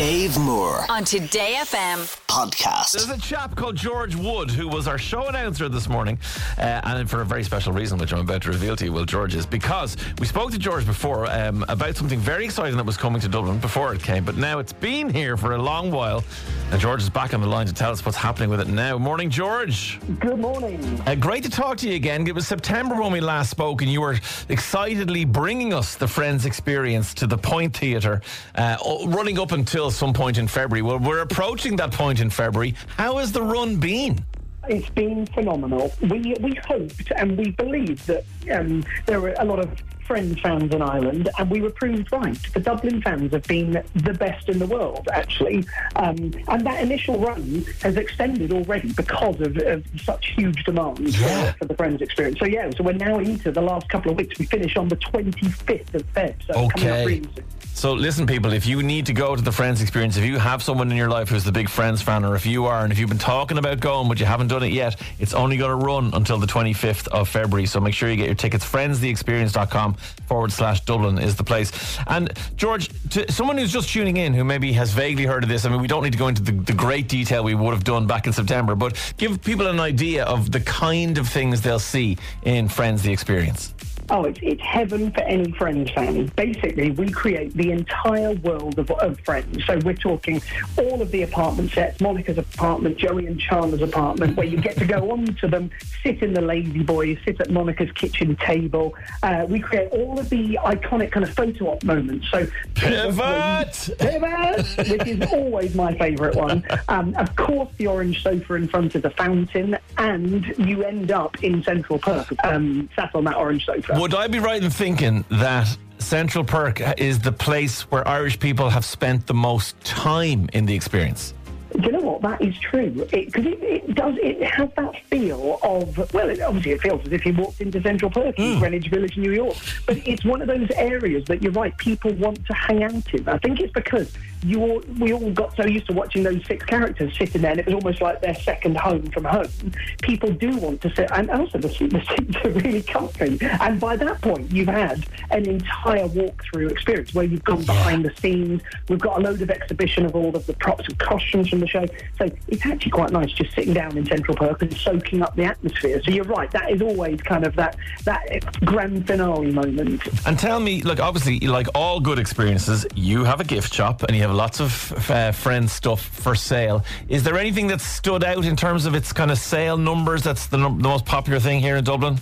Dave Moore on Today FM. Podcast. There's a chap called George Wood who was our show announcer this morning, uh, and for a very special reason, which I'm about to reveal to you, Will George is because we spoke to George before um, about something very exciting that was coming to Dublin before it came, but now it's been here for a long while, and George is back on the line to tell us what's happening with it now. Morning, George. Good morning. Uh, great to talk to you again. It was September when we last spoke, and you were excitedly bringing us the Friends experience to the Point Theatre, uh, running up until some point in February. Well, we're approaching that point in February. How has the run been? It's been phenomenal. We we hoped and we believed that um, there were a lot of Friends fans in Ireland, and we were proved right. The Dublin fans have been the best in the world, actually. Um, and that initial run has extended already because of, of such huge demand Yeah. for, the Friends experience. So, yeah, so we're now into the last couple of weeks. We finish on the 25th of Feb. So, it's coming up Okay. really soon. So, listen, people, if you need to go to the Friends experience, if you have someone in your life who's the big Friends fan, or if you are, and if you've been talking about going but you haven't done it yet, it's only going to run until the 25th of February. So, make sure you get your tickets. FriendsTheExperience.com forward slash Dublin is the place. And, George, to someone who's just tuning in who maybe has vaguely heard of this, I mean, we don't need to go into the, the great detail we would have done back in September, but give people an idea of the kind of things they'll see in Friends The Experience. Oh, it's, it's heaven for any Friends fan. Basically, we create the entire world of, of Friends. So we're talking all of the apartment sets, Monica's apartment, Joey and Chandler's apartment, where you get to go onto them, sit in the La-Z-Boy, sit at Monica's kitchen table. Uh, we create all of the iconic kind of photo op moments. So Pivot! Pivot, which is always my favourite one. Um, of course, the orange sofa in front of the fountain, and you end up in Central Perk, um, sat on that orange sofa. Would I be right in thinking that Central Perk is the place where Irish people have spent the most time in the experience? Do you know what? That is true. Because it, it, does. It has that feel of well. It, obviously, it feels as if you walked into Central Perk in hmm. Greenwich Village, New York. But it's one of those areas that you're right. People want to hang out in. I think it's because you all, we all got so used to watching those six characters sitting there, and it was almost like their second home from home. People do want to sit, and also the, the seats are really comfy. And by that point, you've had an entire walkthrough experience where you've gone behind the scenes. We've got a load of exhibition of all of the props and costumes from the show. So it's actually quite nice just sitting down in Central Perk and soaking up the atmosphere. So you're right, that is always kind of that that grand finale moment. And tell me, like, obviously, like all good experiences, you have a gift shop and you have lots of uh, friend stuff for sale. Is there anything that stood out in terms of its kind of sale numbers that's the, num- the most popular thing here in Dublin?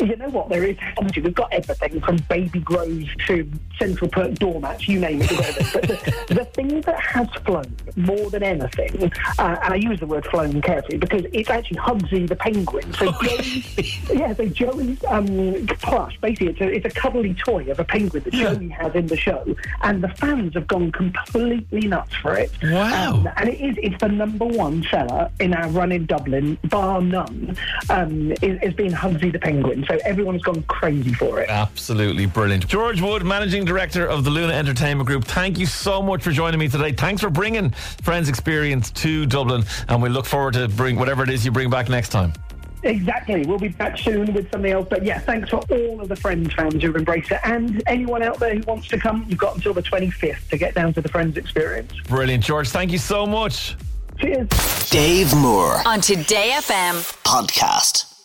You know what? There is obviously we've got everything from baby grows to Central Perk doormats, you name it. But the, the thing that has flown more than anything, uh, and I use the word flown carefully because it's actually Hugsy the penguin. So Joey's, yeah, so Joey's um, plush basically it's a, it's a cuddly toy of a penguin that Joey has in the show, and the fans have gone completely nuts for it. Wow. Um, and it is it's the number one seller in our run in Dublin, bar none, um, is, is being Hugsy the penguin. So everyone's gone crazy for it. Absolutely brilliant. George Wood, Managing Director of the Luna Entertainment Group, thank you so much for joining me today. Thanks for bringing Friends Experience to Dublin, and we look forward to bring whatever it is you bring back next time. Exactly. We'll be back soon with something else. But yeah, thanks for all of the Friends fans who've embraced it. And anyone out there who wants to come, you've got until the 25th to get down to the Friends experience. Brilliant, George. Thank you so much. Cheers. Dave Moore On Today FM. podcast.